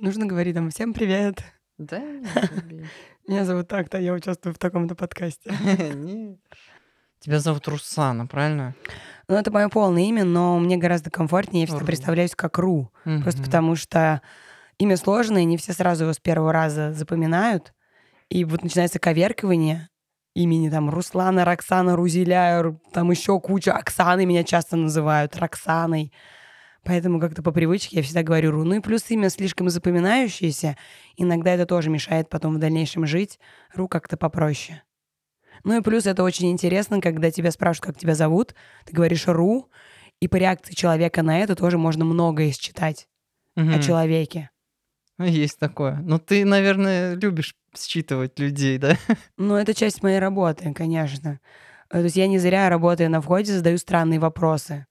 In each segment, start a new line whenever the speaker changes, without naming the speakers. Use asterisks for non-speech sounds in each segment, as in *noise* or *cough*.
Нужно говорить там «Всем привет».
Да, *laughs*
Меня зовут так-то, я участвую в таком-то подкасте. *laughs*
Тебя зовут Русана, правильно?
Ну, это мое полное имя, но мне гораздо комфортнее, я всегда представляюсь как Ру. Просто потому что имя сложное, не все сразу его с первого раза запоминают. И вот начинается коверкивание имени там Руслана, Роксана, Рузеля, Ру- там еще куча. Оксаны меня часто называют, Роксаной. Поэтому как-то по привычке я всегда говорю Ру. Ну и плюс имя слишком запоминающееся. Иногда это тоже мешает потом в дальнейшем жить. Ру как-то попроще. Ну и плюс это очень интересно, когда тебя спрашивают, как тебя зовут, ты говоришь Ру, и по реакции человека на это тоже можно многое считать о
Мгм.
человеке.
Ну, Есть такое. Ну, ты, наверное, любишь считывать людей, да? *laughs*
Ну, это часть моей работы, конечно. Э, То есть я не зря, работая на входе, задаю странные вопросы.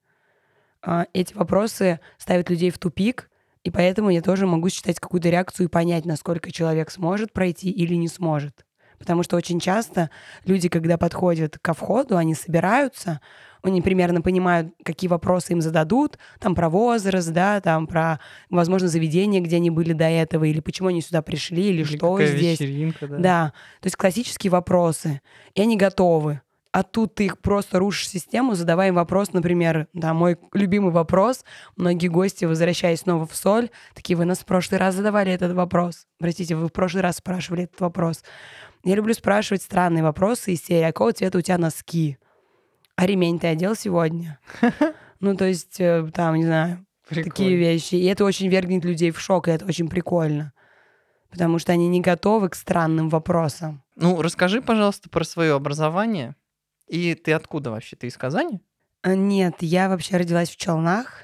А, Эти вопросы ставят людей в тупик, и поэтому я тоже могу считать какую-то реакцию и понять, насколько человек сможет пройти или не сможет. Потому что очень часто люди, когда подходят ко входу, они собираются, они примерно понимают, какие вопросы им зададут, там про возраст, да, там про, возможно, заведение, где они были до этого, или почему они сюда пришли, или,
Или
что
какая
здесь.
вечеринка, да?
Да, то есть классические вопросы, и они готовы. А тут ты их просто рушишь систему, задавая им вопрос, например, да, мой любимый вопрос. Многие гости, возвращаясь снова в соль, такие, вы нас в прошлый раз задавали этот вопрос. Простите, вы в прошлый раз спрашивали этот вопрос. Я люблю спрашивать странные вопросы из серии, а какого цвета у тебя носки? А ремень ты одел сегодня? *laughs* Ну, то есть, э, там, не знаю, такие
Прикольно.
вещи. И это очень вергнет людей в шок, и это очень прикольно. Потому что они не готовы к странным вопросам.
Ну, расскажи, пожалуйста, про свое образование. И ты откуда вообще? Ты из Казани?
А, Нет, я вообще родилась в Челнах,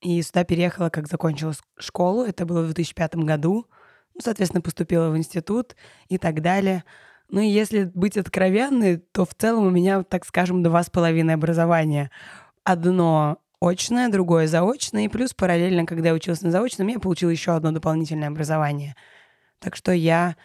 и сюда переехала, как закончила школу. Это было в 2005 году. Ну, соответственно, поступила в институт и так далее. Ну, и если быть откровенной, то в целом у меня, так скажем, два с половиной образования. Одно очное, другое заочное, и плюс параллельно, когда я училась на заочном, я получила еще одно дополнительное образование. Так что я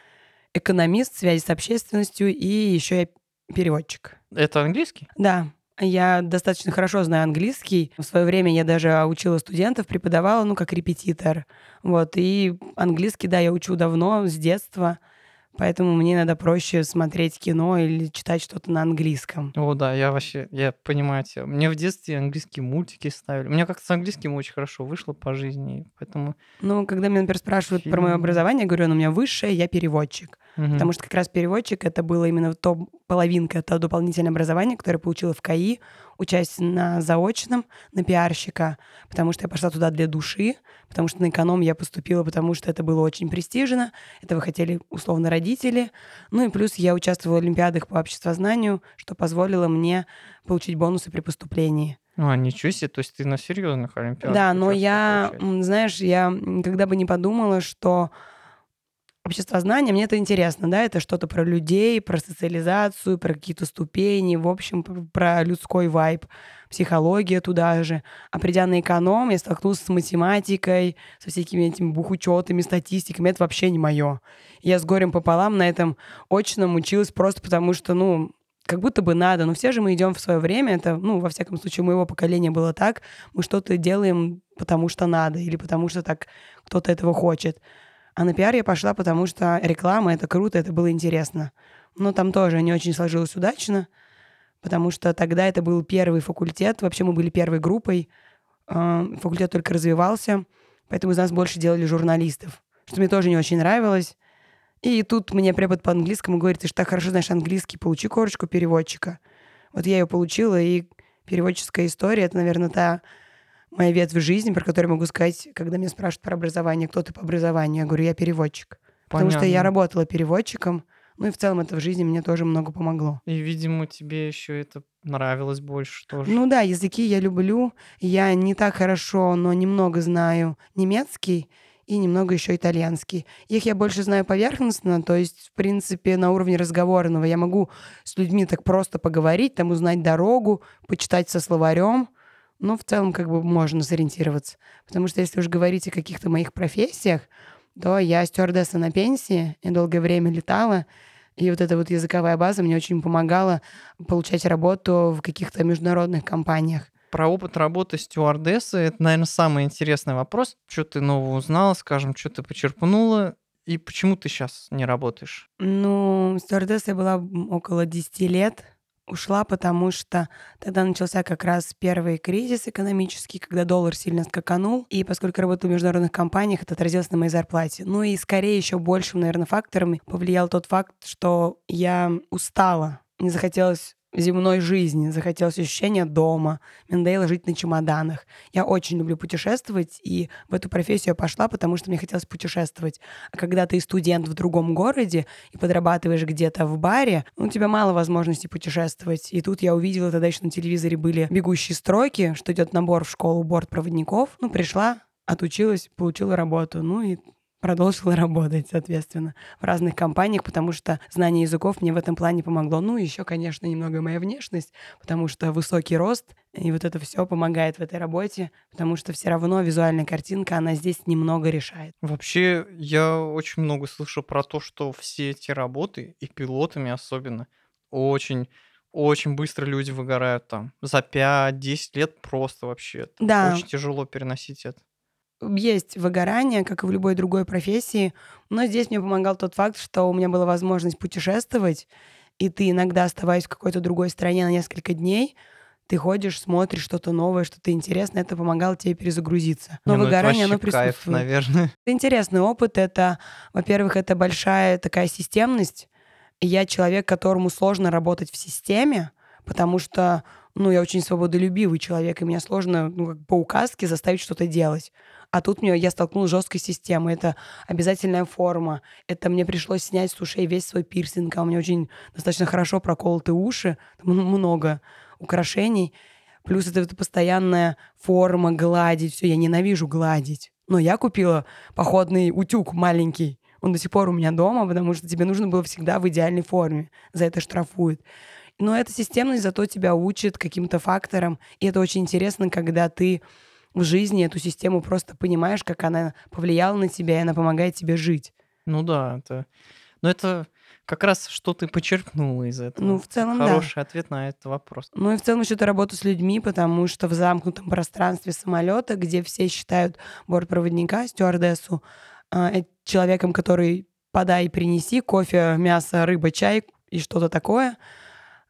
экономист, связи с общественностью и еще я переводчик.
Это английский?
Да, я достаточно хорошо знаю английский. В свое время я даже учила студентов, преподавала, ну, как репетитор. Вот, и английский, да, я учу давно, с детства. Поэтому мне иногда проще смотреть кино или читать что-то на английском.
О, да, я вообще, я понимаю тебя. Мне в детстве английские мультики ставили. У меня как-то с английским очень хорошо вышло по жизни, поэтому...
Ну, когда меня, например, спрашивают про мое
Фильм.
образование, я говорю, ну, у меня высшее, я переводчик.
Мгм.
Потому что как раз переводчик это было именно то половинка, это дополнительное образование, которое я получила в КАИ, учась на заочном, на пиарщика, потому что я пошла туда для души, потому что на эконом я поступила, потому что это было очень престижно, этого хотели условно родители. Ну и плюс я участвовала в олимпиадах по обществознанию, что позволило мне получить бонусы при поступлении.
А, ничего себе, то есть ты на серьезных олимпиадах
Да, но я,
получается.
м, знаешь, я никогда бы не подумала, что обществознание, мне это интересно, да, это что-то про людей, про социализацию, про какие-то ступени, в общем, про людской вайб, психология туда же. А придя на эконом, я столкнулась с математикой, со всякими этими бухучетами, статистиками, это вообще не мое. Я с горем пополам на этом очном училась просто потому, что, ну, как будто бы надо, но все же мы идем в свое время, это, ну, во всяком случае, у моего поколения было так, мы что-то делаем, потому что надо, или потому что так кто-то этого хочет. А на пиар я пошла, потому что реклама — это круто, это было интересно. Но там тоже не очень сложилось удачно, потому что тогда это был первый факультет, вообще мы были первой группой, э, факультет только развивался, поэтому из нас больше делали журналистов, что мне тоже не очень нравилось. И тут мне препод по английскому говорит, ты же так хорошо знаешь английский, получи корочку переводчика. Вот я ее получила, и переводческая история — это, наверное, та моя ветвь в жизни, про которую могу сказать, когда меня спрашивают про образование, кто ты по образованию, я говорю, я переводчик. Потому что я
Понятно.
работала переводчиком, ну и в целом это в жизни мне тоже много помогло.
И, видимо, тебе еще это нравилось больше тоже.
Ну да, языки я люблю. Я не так хорошо, но немного знаю немецкий и немного еще итальянский. Их я больше знаю поверхностно, то есть, в принципе, на уровне разговорного. Я могу с людьми так просто поговорить, там узнать дорогу, почитать со словарем. Но в целом как бы можно сориентироваться. Потому что если уж говорить о каких-то моих профессиях, то я стюардесса на пенсии и долгое время летала. И вот эта вот языковая база мне очень помогала получать работу в каких-то международных компаниях.
про опыт работы стюардессы, это, наверное, самый интересный вопрос. Что ты нового узнала, скажем, что ты почерпнула, и почему ты сейчас не работаешь?
Ну, стюардессой была около 10 лет. Ушла, потому что тогда начался как раз первый кризис экономический, когда доллар сильно скаканул. И поскольку работала в международных компаниях, это отразилось на моей зарплате. Ну и скорее еще большим, наверное, фактором повлиял тот факт, что я устала. Не захотелось земной жизни, захотелось ощущения дома, мне надоело жить на чемоданах. Я очень люблю путешествовать, и в эту профессию я пошла, потому что мне хотелось путешествовать. А когда ты студент в другом городе и подрабатываешь где-то в баре, ну, у тебя мало возможностей путешествовать. И тут я увидела, тогда еще на телевизоре были бегущие строки, что идет набор в школу бортпроводников. Ну, пришла, отучилась, получила работу. Ну и продолжила *laughs* работать, соответственно, в разных компаниях, потому что знание языков мне в этом плане помогло. Ну, еще, конечно, немного моя внешность, потому что высокий рост, и вот это все помогает в этой работе, потому что все равно визуальная картинка, она здесь немного решает.
Вообще, я очень много слышу про то, что все эти работы, и пилотами особенно, очень очень быстро люди выгорают там. За 5-10 лет просто вообще.
Да.
Очень тяжело переносить это
есть выгорание, как и в любой другой профессии, но здесь мне помогал тот факт, что у меня была возможность путешествовать, и ты иногда, оставаясь в какой-то другой стране на несколько дней, ты ходишь, смотришь что-то новое, что-то интересное, это помогало тебе перезагрузиться.
Но Не, ну выгорание, оно присутствует. Кайф, наверное. *laughs*
Интересный опыт. Это, во-первых, это большая такая системность. Я человек, которому сложно работать в системе, потому что, ну, я очень свободолюбивый человек, и мне сложно, ну, как по указке заставить что-то делать. А тут мне, я столкнулась с жесткой системой. Это обязательная форма. Это мне пришлось снять с ушей весь свой пирсинг. А у меня очень достаточно хорошо проколоты уши. Много украшений. Плюс это, это постоянная форма, гладить. Все, я ненавижу гладить. Но я купила походный утюг маленький. Он до сих пор у меня дома, потому что тебе нужно было всегда в идеальной форме. За это штрафуют. Но эта системность зато тебя учит каким-то факторам. И это очень интересно, когда ты в жизни эту систему просто понимаешь, как она повлияла на тебя, и она помогает тебе жить.
Ну да, это... Но это как раз что ты почерпнула из этого.
Ну, в целом,
Хороший
да.
ответ на этот вопрос.
Ну и в целом еще ты работу с людьми, потому что в замкнутом пространстве самолета, где все считают бортпроводника, стюардессу, э, человеком, который подай, принеси кофе, мясо, рыба, чай и что-то такое,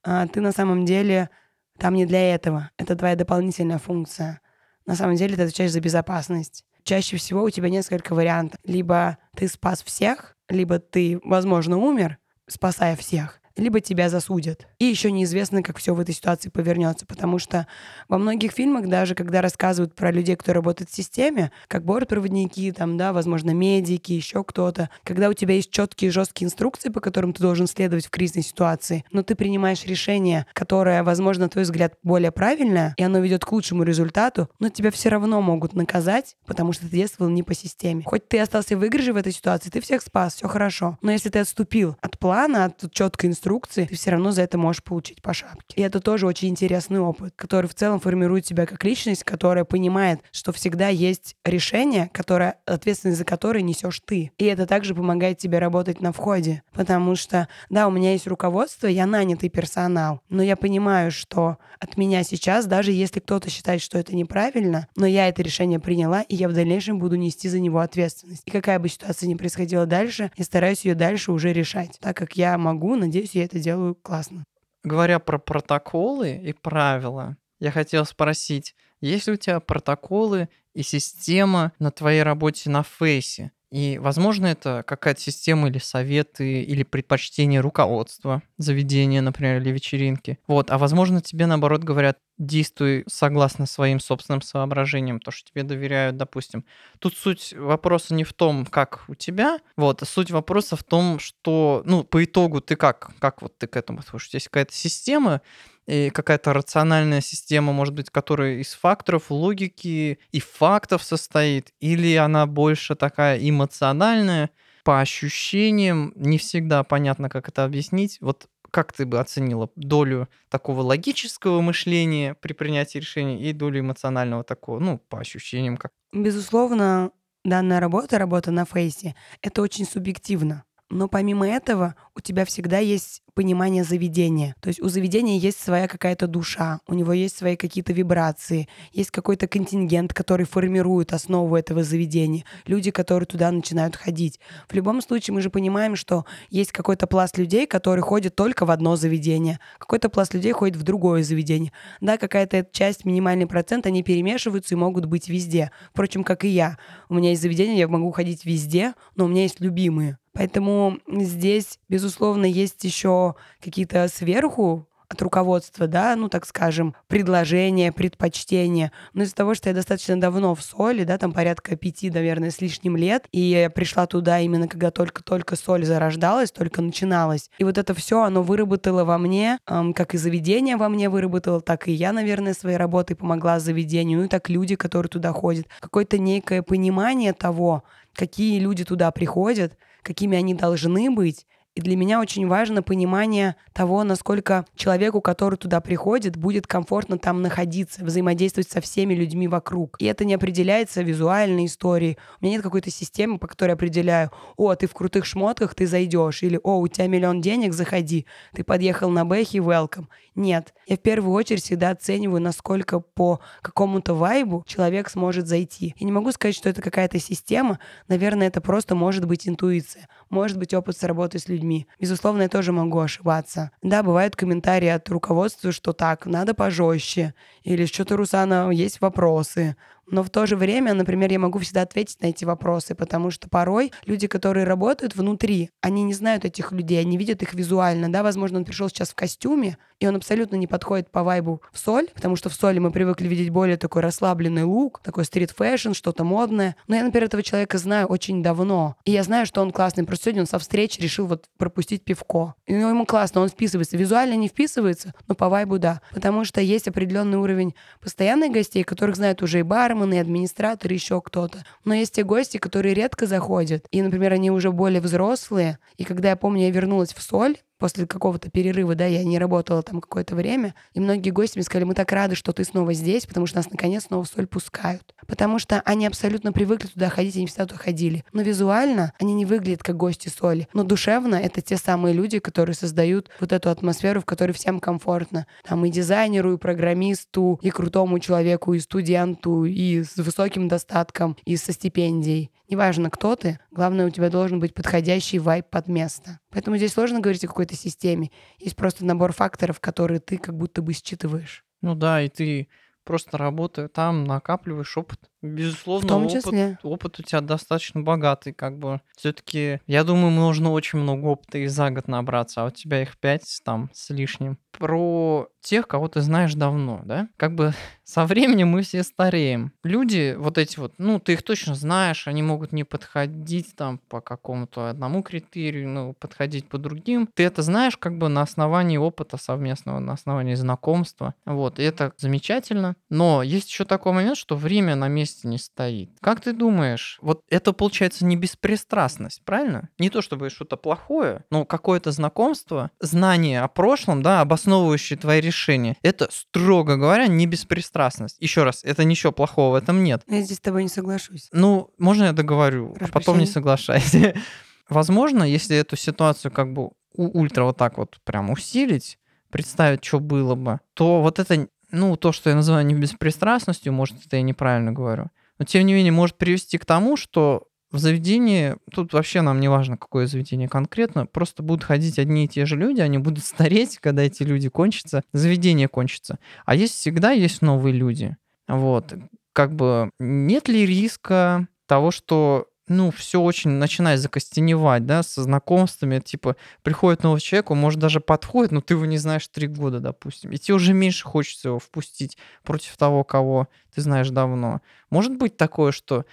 э, ты на самом деле там не для этого. Это твоя дополнительная функция на самом деле ты отвечаешь за безопасность. Чаще всего у тебя несколько вариантов. Либо ты спас всех, либо ты, возможно, умер, спасая всех, либо тебя засудят. И еще неизвестно, как все в этой ситуации повернется, потому что во многих фильмах, даже когда рассказывают про людей, кто работает в системе, как бортпроводники, там, да, возможно, медики, еще кто-то, когда у тебя есть четкие жесткие инструкции, по которым ты должен следовать в кризисной ситуации, но ты принимаешь решение, которое, возможно, на твой взгляд, более правильное, и оно ведет к лучшему результату, но тебя все равно могут наказать, потому что ты действовал не по системе. Хоть ты остался выигрыше в этой ситуации, ты всех спас, все хорошо. Но если ты отступил от плана, от четкой инструкции, инструкции, ты все равно за это можешь получить по шапке. И это тоже очень интересный опыт, который в целом формирует тебя как личность, которая понимает, что всегда есть решение, которое, ответственность за которое несешь ты. И это также помогает тебе работать на входе. Потому что, да, у меня есть руководство, я нанятый персонал, но я понимаю, что от меня сейчас, даже если кто-то считает, что это неправильно, но я это решение приняла, и я в дальнейшем буду нести за него ответственность. И какая бы ситуация ни происходила дальше, я стараюсь ее дальше уже решать, так как я могу, надеюсь, я это делаю классно.
Говоря про протоколы и правила, я хотел спросить, есть ли у тебя протоколы и система на твоей работе на фейсе? И, возможно, это какая-то система или советы, или предпочтение руководства заведения, например, или вечеринки. Вот. А возможно, тебе, наоборот, говорят, действуй согласно своим собственным соображениям, то, что тебе доверяют, допустим. Тут суть вопроса не в том, как у тебя, вот, а суть вопроса в том, что, ну, по итогу ты как, как вот ты к этому подходишь? Есть какая-то система, и какая-то рациональная система, может быть, которая из факторов, логики и фактов состоит, или она больше такая эмоциональная, по ощущениям, не всегда понятно, как это объяснить. Вот как ты бы оценила долю такого логического мышления при принятии решений и долю эмоционального такого, ну, по ощущениям как?
Безусловно, данная работа, работа на фейсе, это очень субъективно. Но помимо этого у тебя всегда есть понимание заведения. То есть у заведения есть своя какая-то душа, у него есть свои какие-то вибрации, есть какой-то контингент, который формирует основу этого заведения, люди, которые туда начинают ходить. В любом случае мы же понимаем, что есть какой-то пласт людей, которые ходят только в одно заведение, какой-то пласт людей ходит в другое заведение. Да, какая-то часть, минимальный процент, они перемешиваются и могут быть везде. Впрочем, как и я. У меня есть заведение, я могу ходить везде, но у меня есть любимые. Поэтому здесь, безусловно, есть еще какие-то сверху от руководства, да, ну, так скажем, предложения, предпочтения. Но из-за того, что я достаточно давно в соли, да, там порядка пяти, наверное, с лишним лет, и я пришла туда именно когда только-только соль зарождалась, только начиналась. И вот это все, оно выработало во мне, эм, как и заведение во мне выработало, так и я, наверное, своей работой помогла заведению, ну и так люди, которые туда ходят. Какое-то некое понимание того, какие люди туда приходят, какими они должны быть, и для меня очень важно понимание того, насколько человеку, который туда приходит, будет комфортно там находиться, взаимодействовать со всеми людьми вокруг. И это не определяется визуальной историей. У меня нет какой-то системы, по которой определяю, о, ты в крутых шмотках, ты зайдешь, или о, у тебя миллион денег, заходи, ты подъехал на бэхе, welcome. Нет. Я в первую очередь всегда оцениваю, насколько по какому-то вайбу человек сможет зайти. Я не могу сказать, что это какая-то система. Наверное, это просто может быть интуиция. Может быть опыт с работой с людьми. Безусловно, я тоже могу ошибаться. Да, бывают комментарии от руководства, что так, надо пожестче. Или что-то, Русана, есть вопросы. Но в то же время, например, я могу всегда ответить на эти вопросы, потому что порой люди, которые работают внутри, они не знают этих людей, они видят их визуально, да, возможно, он пришел сейчас в костюме, и он абсолютно не подходит по вайбу в соль, потому что в соли мы привыкли видеть более такой расслабленный лук, такой street fashion, что-то модное. Но я, например, этого человека знаю очень давно, и я знаю, что он классный. Просто сегодня он со встречи решил вот пропустить пивко. И ну, ему классно, он вписывается. Визуально не вписывается, но по вайбу да. Потому что есть определенный уровень постоянных гостей, которых знают уже и бармены, администраторы, еще кто-то. Но есть те гости, которые редко заходят. И, например, они уже более взрослые. И когда я помню, я вернулась в соль, после какого-то перерыва, да, я не работала там какое-то время, и многие гости мне сказали, мы так рады, что ты снова здесь, потому что нас наконец снова в соль пускают. Потому что они абсолютно привыкли туда ходить, они всегда туда ходили. Но визуально они не выглядят как гости соли. Но душевно это те самые люди, которые создают вот эту атмосферу, в которой всем комфортно. Там и дизайнеру, и программисту, и крутому человеку, и студенту, и с высоким достатком, и со стипендией. Неважно, кто ты, главное, у тебя должен быть подходящий вайп под место. Поэтому здесь сложно говорить о какой-то системе. Есть просто набор факторов, которые ты как будто бы считываешь.
Ну да, и ты просто работая там, накапливаешь опыт. Безусловно,
В том
опыт,
числе.
опыт у тебя достаточно богатый, как бы. Все-таки, я думаю, нужно очень много опыта и за год набраться, а у тебя их пять там с лишним. Про тех, кого ты знаешь давно, да? Как бы *laughs* со временем мы все стареем. Люди вот эти вот, ну, ты их точно знаешь, они могут не подходить там по какому-то одному критерию, ну, подходить по другим. Ты это знаешь как бы на основании опыта совместного, на основании знакомства. Вот, и это замечательно. Но есть еще такой момент, что время на месте не стоит. Как ты думаешь, вот это получается не беспристрастность, правильно? Не то чтобы что-то плохое, но какое-то знакомство, знание о прошлом, да, обосновывающее твои решения, это, строго говоря, не беспристрастность. Еще раз, это ничего плохого в этом нет.
Я здесь с тобой не соглашусь.
Ну, можно я договорю, а
Прошу
потом не
прощения.
соглашайся. *laughs* Возможно, если эту ситуацию как бы у- ультра вот так вот прям усилить, представить, что было бы, то вот это, ну, то, что я называю не беспристрастностью, может, это я неправильно говорю, но тем не менее может привести к тому, что в заведении, тут вообще нам не важно, какое заведение конкретно, просто будут ходить одни и те же люди, они будут стареть, когда эти люди кончатся, заведение кончится. А есть всегда есть новые люди. Вот. Как бы нет ли риска того, что ну, все очень начинает закостеневать, да, со знакомствами, типа, приходит новый человек, он, может, даже подходит, но ты его не знаешь три года, допустим, и тебе уже меньше хочется его впустить против того, кого ты знаешь давно. Может быть такое, что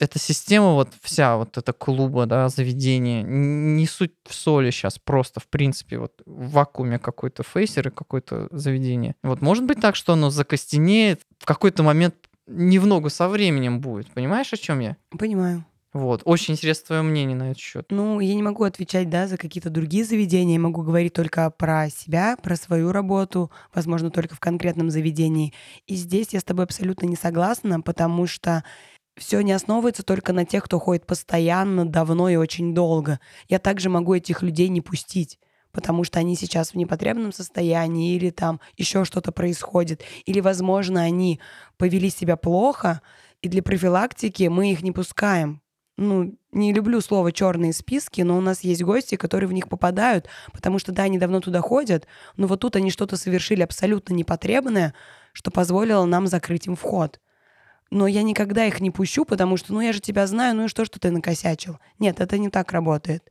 эта система вот вся, вот эта клуба, да, заведение, не суть в соли сейчас, просто, в принципе, вот в вакууме какой-то фейсер и какое-то заведение. Вот может быть так, что оно закостенеет, в какой-то момент не в ногу со временем будет. Понимаешь, о чем я?
Понимаю.
Вот. Очень интересно твое мнение на этот счет.
Ну, я не могу отвечать, да, за какие-то другие заведения. Я могу говорить только про себя, про свою работу, возможно, только в конкретном заведении. И здесь я с тобой абсолютно не согласна, потому что все не основывается только на тех, кто ходит постоянно, давно и очень долго. Я также могу этих людей не пустить потому что они сейчас в непотребном состоянии, или там еще что-то происходит, или, возможно, они повели себя плохо, и для профилактики мы их не пускаем. Ну, не люблю слово черные списки, но у нас есть гости, которые в них попадают, потому что, да, они давно туда ходят, но вот тут они что-то совершили абсолютно непотребное, что позволило нам закрыть им вход но я никогда их не пущу, потому что, ну, я же тебя знаю, ну и что, что ты накосячил? Нет, это не так работает.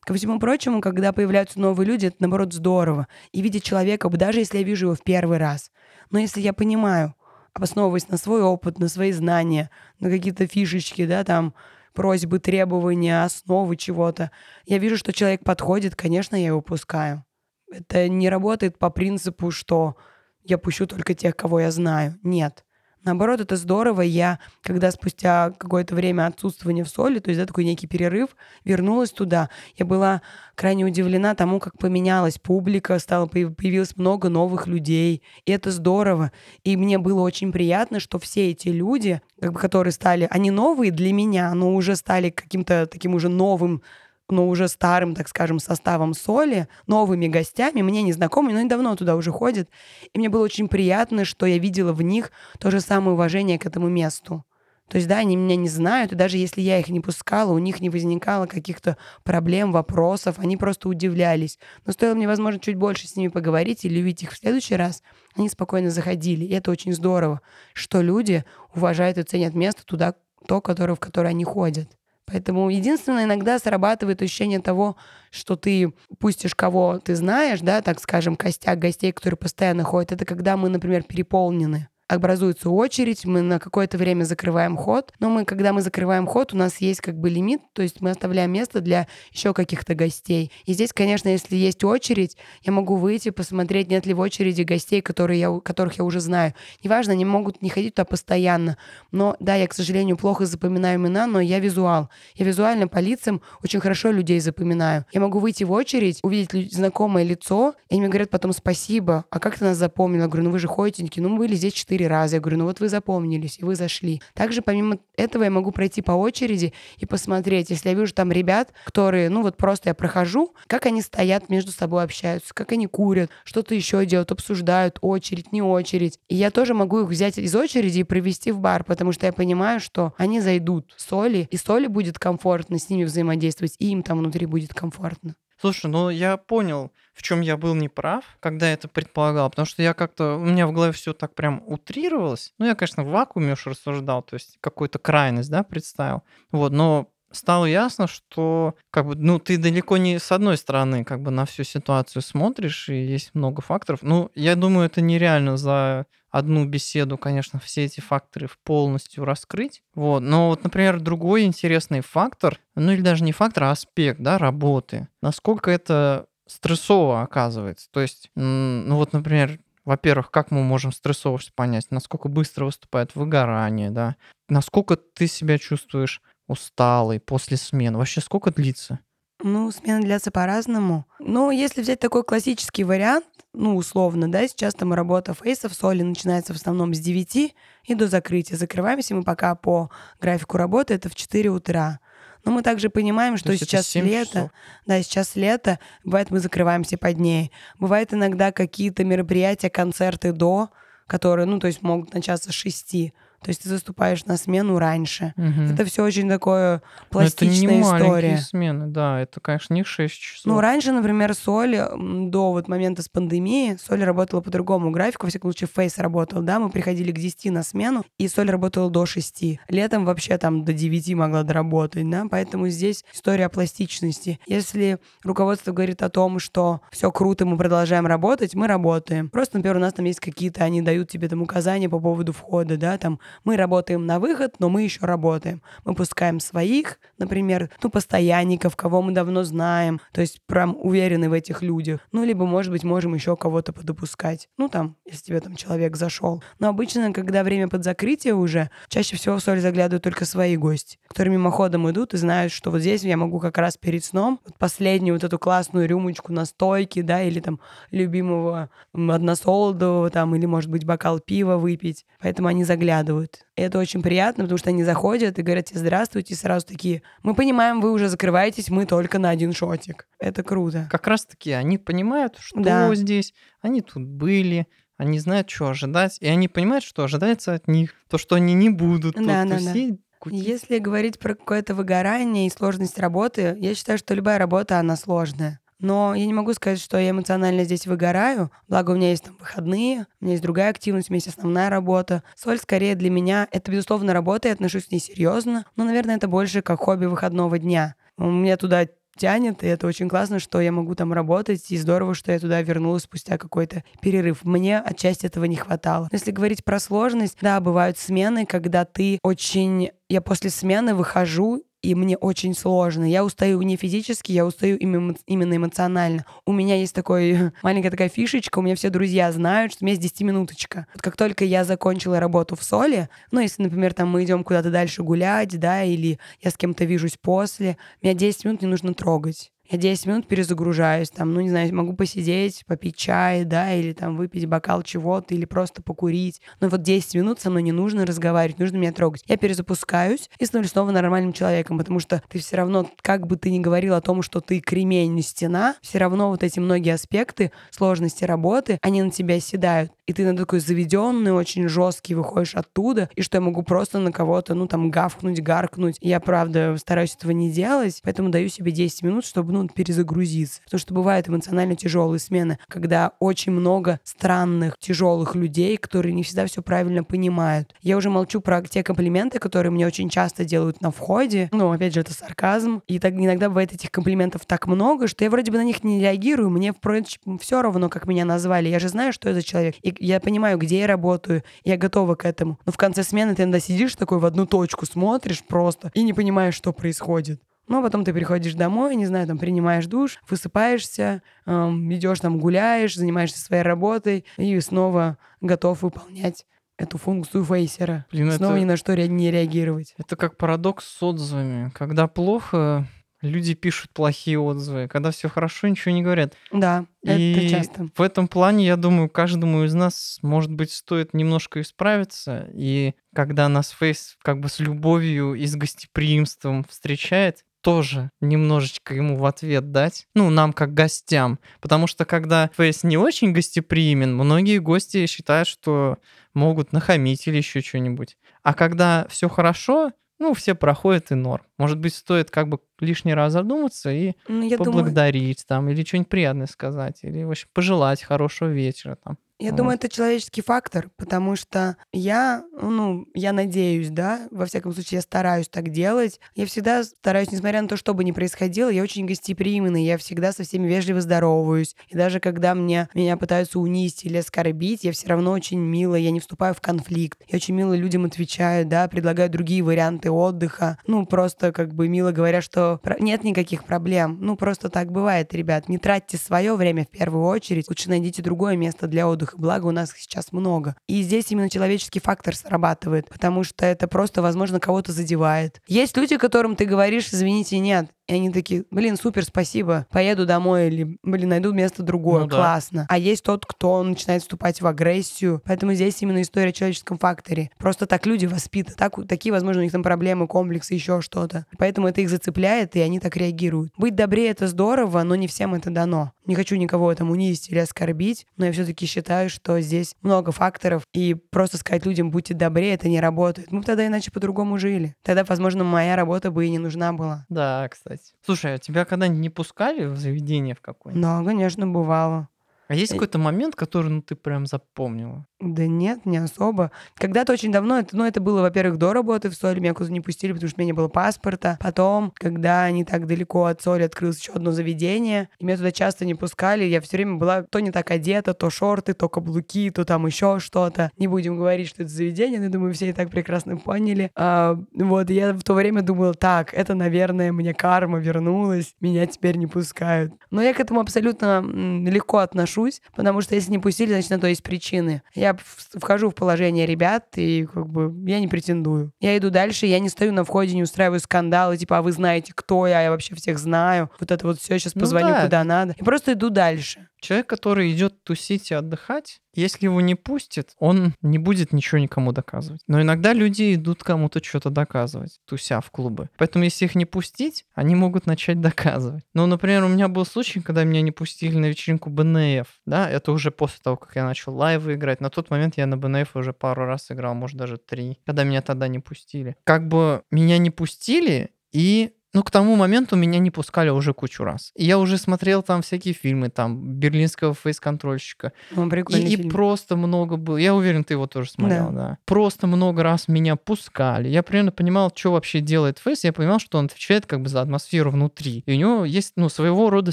Ко всему прочему, когда появляются новые люди, это, наоборот, здорово. И видеть человека, даже если я вижу его в первый раз. Но если я понимаю, обосновываясь на свой опыт, на свои знания, на какие-то фишечки, да, там, просьбы, требования, основы чего-то, я вижу, что человек подходит, конечно, я его пускаю. Это не работает по принципу, что я пущу только тех, кого я знаю. Нет. Наоборот, это здорово. Я, когда спустя какое-то время отсутствования в соли, то есть да, такой некий перерыв, вернулась туда, я была крайне удивлена тому, как поменялась публика, стало, появилось много новых людей. И это здорово. И мне было очень приятно, что все эти люди, как бы, которые стали, они новые для меня, но уже стали каким-то таким уже новым но уже старым, так скажем, составом соли, новыми гостями, мне незнакомыми, но они давно туда уже ходят. И мне было очень приятно, что я видела в них то же самое уважение к этому месту. То есть, да, они меня не знают, и даже если я их не пускала, у них не возникало каких-то проблем, вопросов, они просто удивлялись. Но стоило мне, возможно, чуть больше с ними поговорить или увидеть их в следующий раз, они спокойно заходили. И это очень здорово, что люди уважают и ценят место туда, то, которое, в которое они ходят. Поэтому единственное, иногда срабатывает ощущение того, что ты пустишь кого ты знаешь, да, так скажем, костяк гостей, которые постоянно ходят, это когда мы, например, переполнены образуется очередь, мы на какое-то время закрываем ход, но мы, когда мы закрываем ход, у нас есть как бы лимит, то есть мы оставляем место для еще каких-то гостей. И здесь, конечно, если есть очередь, я могу выйти, посмотреть, нет ли в очереди гостей, которые я, которых я уже знаю. Неважно, они могут не ходить туда постоянно, но да, я, к сожалению, плохо запоминаю имена, но я визуал. Я визуально по лицам очень хорошо людей запоминаю. Я могу выйти в очередь, увидеть знакомое лицо, и они мне говорят потом спасибо, а как ты нас запомнила? Я говорю, ну вы же ходите, ну мы были здесь четыре четыре раза. Я говорю, ну вот вы запомнились, и вы зашли. Также помимо этого я могу пройти по очереди и посмотреть, если я вижу там ребят, которые, ну вот просто я прохожу, как они стоят, между собой общаются, как они курят, что-то еще делают, обсуждают, очередь, не очередь. И я тоже могу их взять из очереди и провести в бар, потому что я понимаю, что они зайдут соли, и соли будет комфортно с ними взаимодействовать, и им там внутри будет комфортно.
Слушай, ну я понял, в чем я был неправ, когда это предполагал, потому что я как-то, у меня в голове все так прям утрировалось. Ну, я, конечно, в вакууме уж рассуждал, то есть какую-то крайность, да, представил. Вот, но стало ясно, что как бы, ну, ты далеко не с одной стороны как бы на всю ситуацию смотришь, и есть много факторов. Ну, я думаю, это нереально за одну беседу, конечно, все эти факторы полностью раскрыть. Вот. Но вот, например, другой интересный фактор, ну или даже не фактор, а аспект да, работы. Насколько это стрессово оказывается. То есть, ну вот, например, во-первых, как мы можем стрессовость понять, насколько быстро выступает выгорание, да, насколько ты себя чувствуешь усталый после смены, вообще сколько длится?
Ну, смена длится по-разному. Ну, если взять такой классический вариант, ну, условно, да, сейчас там работа фейсов соли начинается в основном с 9 и до закрытия. Закрываемся мы пока по графику работы, это в 4 утра. Но мы также понимаем, что сейчас лето. Часов. Да, сейчас лето. Бывает, мы закрываемся позднее. Бывает иногда какие-то мероприятия, концерты до, которые, ну, то есть могут начаться с 6. То есть ты заступаешь на смену раньше. Угу. Это все очень такое пластичная
это не
история.
смены, да, это, конечно, не 6 часов.
Ну, раньше, например, Соль до вот момента с пандемией, Соль работала по другому графику, во всяком случае, Фейс работал, да, мы приходили к 10 на смену, и Соль работала до 6. Летом вообще там до 9 могла доработать, да, поэтому здесь история о пластичности. Если руководство говорит о том, что все круто, мы продолжаем работать, мы работаем. Просто, например, у нас там есть какие-то, они дают тебе там указания по поводу входа, да, там мы работаем на выход, но мы еще работаем. Мы пускаем своих, например, ну, постоянников, кого мы давно знаем, то есть прям уверены в этих людях. Ну, либо, может быть, можем еще кого-то подопускать. Ну, там, если тебе там человек зашел. Но обычно, когда время под закрытие уже, чаще всего в соль заглядывают только свои гости, которые мимоходом идут и знают, что вот здесь я могу как раз перед сном вот последнюю вот эту классную рюмочку настойки, да, или там любимого односолодового там, или, может быть, бокал пива выпить. Поэтому они заглядывают делают. И это очень приятно, потому что они заходят и говорят тебе «здравствуйте», и сразу такие «мы понимаем, вы уже закрываетесь, мы только на один шотик». Это круто.
Как раз-таки они понимают, что
Да.
здесь, они тут были, они знают, что ожидать, и они понимают, что ожидается от них, то, что они не будут тут
Да, да, да.
тусить, кутить.
Если говорить про какое-то выгорание и сложность работы, я считаю, что любая работа, она сложная. Но я не могу сказать, что я эмоционально здесь выгораю. Благо, у меня есть там выходные, у меня есть другая активность, у меня есть основная работа. Соль скорее для меня — это, безусловно, работа, я отношусь к ней серьезно. Но, наверное, это больше как хобби выходного дня. У меня туда тянет, и это очень классно, что я могу там работать, и здорово, что я туда вернулась спустя какой-то перерыв. Мне отчасти этого не хватало. Но если говорить про сложность, да, бывают смены, когда ты очень... Я после смены выхожу, и мне очень сложно. Я устаю не физически, я устаю именно эмоционально. У меня есть такой *laughs* маленькая такая фишечка, у меня все друзья знают, что у меня есть 10-минуточка. Вот как только я закончила работу в Соле, ну, если, например, там мы идем куда-то дальше гулять, да, или я с кем-то вижусь после, меня 10 минут не нужно трогать. Я 10 минут перезагружаюсь, там, ну, не знаю, могу посидеть, попить чай, да, или там выпить бокал чего-то, или просто покурить. Но вот 10 минут со мной не нужно разговаривать, нужно меня трогать. Я перезапускаюсь и становлюсь снова нормальным человеком, потому что ты все равно, как бы ты ни говорил о том, что ты кремень, не стена, все равно вот эти многие аспекты сложности работы, они на тебя седают. И ты на такой заведенный, очень жесткий выходишь оттуда, и что я могу просто на кого-то, ну, там, гавкнуть, гаркнуть. Я, правда, стараюсь этого не делать, поэтому даю себе 10 минут, чтобы, ну, перезагрузиться. Потому что бывают эмоционально тяжелые смены, когда очень много странных, тяжелых людей, которые не всегда все правильно понимают. Я уже молчу про те комплименты, которые мне очень часто делают на входе. Ну, опять же, это сарказм. И так иногда бывает этих комплиментов так много, что я вроде бы на них не реагирую. Мне, впрочем, все равно, как меня назвали. Я же знаю, что за человек. И я понимаю, где я работаю. Я готова к этому. Но в конце смены ты иногда сидишь такой в одну точку, смотришь просто и не понимаешь, что происходит. Ну, а потом ты приходишь домой, не знаю, там принимаешь душ, высыпаешься, эм, идешь там гуляешь, занимаешься своей работой и снова готов выполнять эту функцию фейсера.
Блин,
снова
это-
ни на что ре- не реагировать.
Это как парадокс с отзывами. Когда плохо, люди пишут плохие отзывы. Когда все хорошо, ничего не говорят.
Да, это
И
часто.
в этом плане, я думаю, каждому из нас, может быть, стоит немножко исправиться. И когда нас Фейс как бы с любовью и с гостеприимством встречает, тоже немножечко ему в ответ дать. Ну, нам как гостям. Потому что когда Фейс не очень гостеприимен, многие гости считают, что могут нахамить или еще что-нибудь. А когда все хорошо, ну, все проходят и норм. Может быть, стоит как бы лишний раз задуматься и
Ну, я думаю,
поблагодарить там, или что-нибудь приятное сказать, или, в общем, пожелать хорошего вечера там.
Я
Вот.
думаю, это человеческий фактор, потому что я, ну, я надеюсь, да, во всяком случае, я стараюсь так делать. Я всегда стараюсь, несмотря на то, что бы ни происходило, я очень гостеприимный, я всегда со всеми вежливо здороваюсь. И даже когда мне, меня пытаются унизить или оскорбить, я все равно очень мило, я не вступаю в конфликт. Я очень мило людям отвечаю, да, предлагаю другие варианты отдыха. Ну, просто как бы мило говоря, что нет никаких проблем. Ну, просто так бывает, ребят. Не тратьте свое время в первую очередь. Лучше найдите другое место для отдыха. Благо у нас их сейчас много. И здесь именно человеческий фактор срабатывает, потому что это просто, возможно, кого-то задевает. Есть люди, которым ты говоришь, извините, нет. И они такие, блин, супер, спасибо, поеду домой или, блин, найду место другое,
Ну да.
классно. А есть тот, кто начинает вступать в агрессию. Поэтому здесь именно история о человеческом факторе. Просто так люди воспитаны. Так, такие, возможно, у них там проблемы, комплексы, еще что-то. Поэтому это их зацепляет, и они так реагируют. Быть добрее — это здорово, но не всем это дано. Не хочу никого там унизить или оскорбить, но я все-таки считаю, что здесь много факторов, и просто сказать людям «будьте добрее» — это не работает. Мы бы тогда иначе по-другому жили. Тогда, возможно, моя работа бы и не нужна была.
Да, кстати. Слушай, а тебя когда-нибудь не пускали в заведение в какое-нибудь?
Да, конечно, бывало.
А есть
Э,
какой-то момент, который, ну, ты прям запомнила?
Да нет, не особо. Когда-то очень давно, это, ну, это было, во-первых, до работы в Соле, меня куда-то не пустили, потому что у меня не было паспорта. Потом, когда не так далеко от Соли открылось еще одно заведение, и меня туда часто не пускали, я все время была то не так одета, то шорты, то каблуки, то там еще что-то. Не будем говорить, что это заведение, но думаю, все и так прекрасно поняли. А, вот, я в то время думала, так, это, наверное, мне карма вернулась, меня теперь не пускают. Но я к этому абсолютно легко отношусь, потому что если не пустили, значит, на то есть причины. Я вхожу в положение ребят, и как бы я не претендую. Я иду дальше, я не стою на входе, не устраиваю скандалы, типа, а вы знаете, кто я, я вообще всех знаю. Вот это вот все, сейчас
Ну
позвоню
да.
куда надо. Я просто иду дальше.
Человек, который идет тусить и отдыхать, если его не пустят, он не будет ничего никому доказывать. Но иногда люди идут кому-то что-то доказывать, туся в клубы. Поэтому если их не пустить, они могут начать доказывать. Ну, например, у меня был случай, когда меня не пустили на вечеринку БНФ. Да, это уже после того, как я начал лайвы играть. На тот момент я на БНФ уже пару раз играл, может даже три, когда меня тогда не пустили. Как бы меня не пустили, и ну, к тому моменту меня не пускали уже кучу раз. И я уже смотрел там всякие фильмы, там, берлинского фейс-контрольщика.
Он
и, и просто много было. Я уверен, ты его тоже смотрел, да. да. Просто много раз меня пускали. Я примерно понимал, что вообще делает фейс. Я понимал, что он отвечает как бы за атмосферу внутри. И у него есть, ну, своего рода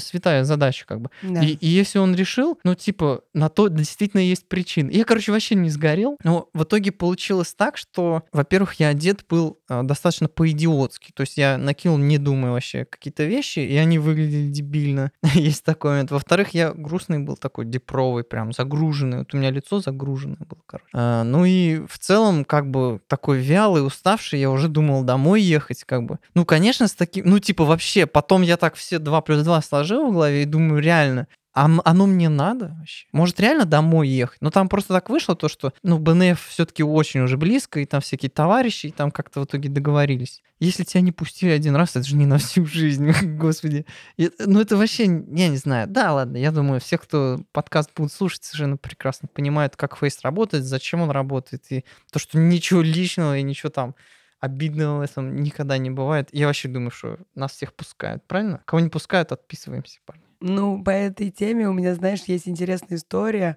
святая задача, как бы. Да. И, и если он решил, ну, типа, на то действительно есть причины. Я, короче, вообще не сгорел. Но в итоге получилось так, что, во-первых, я одет был э, достаточно по-идиотски. То есть я накинул не думаю вообще какие-то вещи, и они выглядели дебильно. *laughs* Есть такой момент. Во-вторых, я грустный был такой, депровый, прям загруженный. Вот у меня лицо загруженное было, короче. А, ну и в целом, как бы, такой вялый, уставший, я уже думал домой ехать, как бы. Ну, конечно, с таким, ну, типа, вообще, потом я так все 2 плюс 2 сложил в голове и думаю, реально, а оно мне надо вообще? Может, реально домой ехать? Но там просто так вышло то, что, ну, БНФ все-таки очень уже близко, и там всякие товарищи, и там как-то в итоге договорились. Если тебя не пустили один раз, это же не на всю жизнь, *laughs* господи. И, ну, это вообще, я не знаю. Да, ладно, я думаю, все, кто подкаст будут слушать, совершенно прекрасно понимают, как фейс работает, зачем он работает, и то, что ничего личного и ничего там обидного в этом никогда не бывает. Я вообще думаю, что нас всех пускают, правильно? Кого не пускают, отписываемся, парни.
Ну, по этой теме у меня, знаешь, есть интересная история.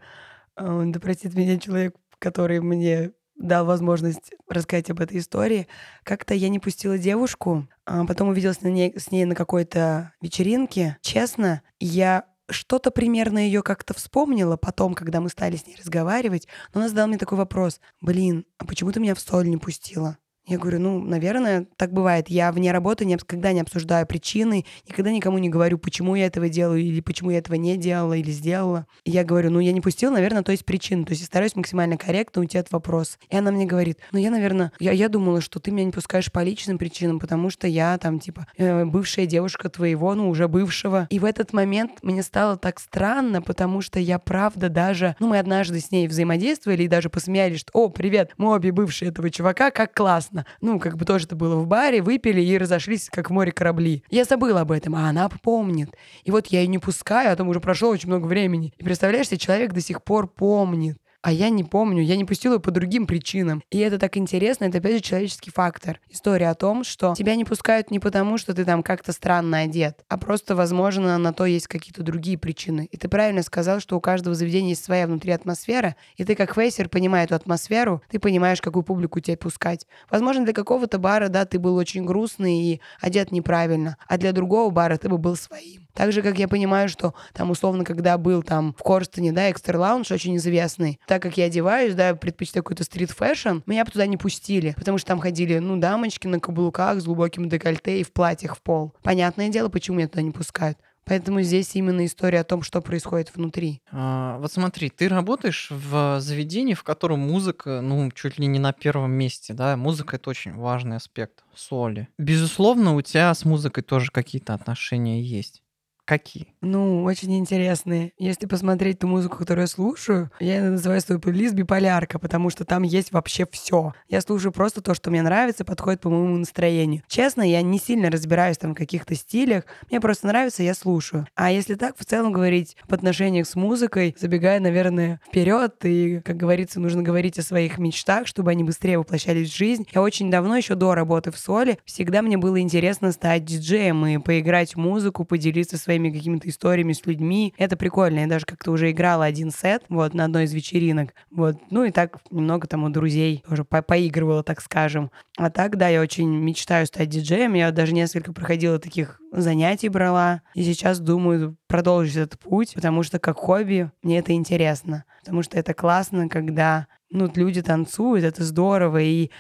Э, да простит меня человек, который мне дал возможность рассказать об этой истории. Как-то я не пустила девушку, а потом увиделась на ней, с ней на какой-то вечеринке. Честно, я что-то примерно ее как-то вспомнила потом, когда мы стали с ней разговаривать, но она задала мне такой вопрос. «Блин, а почему ты меня в соль не пустила?» Я говорю, ну, наверное, так бывает. Я вне работы никогда не обсуждаю причины, никогда никому не говорю, почему я этого делаю, или почему я этого не делала, или сделала. И я говорю, ну, я не пустила, наверное, то есть причина. То есть я стараюсь максимально корректно уйти от вопроса. И она мне говорит, ну, я, наверное, я, я думала, что ты меня не пускаешь по личным причинам, потому что я там, типа, э, бывшая девушка твоего, ну, уже бывшего. И в этот момент мне стало так странно, потому что я, правда, даже, ну, мы однажды с ней взаимодействовали и даже посмеялись, что, о, привет, мы обе бывшие этого чувака, как классно классно. Ну, как бы тоже это было в баре, выпили и разошлись, как в море корабли. Я забыла об этом, а она помнит. И вот я ее не пускаю, а там уже прошло очень много времени. И представляешь, себе человек до сих пор помнит а я не помню, я не пустила ее по другим причинам. И это так интересно, это опять же человеческий фактор. История о том, что тебя не пускают не потому, что ты там как-то странно одет, а просто, возможно, на то есть какие-то другие причины. И ты правильно сказал, что у каждого заведения есть своя внутри атмосфера, и ты как фейсер, понимая эту атмосферу, ты понимаешь, какую публику тебе пускать. Возможно, для какого-то бара, да, ты был очень грустный и одет неправильно, а для другого бара ты бы был своим. Так же, как я понимаю, что там условно, когда был там в Корстоне, да, Extra Lounge очень известный, так как я одеваюсь, да, предпочитаю какой-то street fashion, меня бы туда не пустили, потому что там ходили, ну, дамочки на каблуках с глубоким декольте и в платьях в пол. Понятное дело, почему меня туда не пускают. Поэтому здесь именно история о том, что происходит внутри.
А, вот смотри, ты работаешь в заведении, в котором музыка, ну, чуть ли не на первом месте, да? Музыка — это очень важный аспект соли. Безусловно, у тебя с музыкой тоже какие-то отношения есть. Какие?
Ну, очень интересные. Если посмотреть ту музыку, которую я слушаю, я называю свой плейлист биполярка, потому что там есть вообще все. Я слушаю просто то, что мне нравится, подходит по моему настроению. Честно, я не сильно разбираюсь там в каких-то стилях. Мне просто нравится, я слушаю. А если так в целом говорить в отношениях с музыкой, забегая, наверное, вперед, и, как говорится, нужно говорить о своих мечтах, чтобы они быстрее воплощались в жизнь. Я очень давно, еще до работы в Соли, всегда мне было интересно стать диджеем и поиграть музыку, поделиться своими своими какими-то историями с людьми. Это прикольно. Я даже как-то уже играла один сет вот на одной из вечеринок. Вот. Ну и так немного там у друзей тоже по поигрывала, так скажем. А так, да, я очень мечтаю стать диджеем. Я даже несколько проходила таких занятий брала. И сейчас думаю продолжить этот путь, потому что как хобби мне это интересно. Потому что это классно, когда ну, люди танцуют, это здорово. И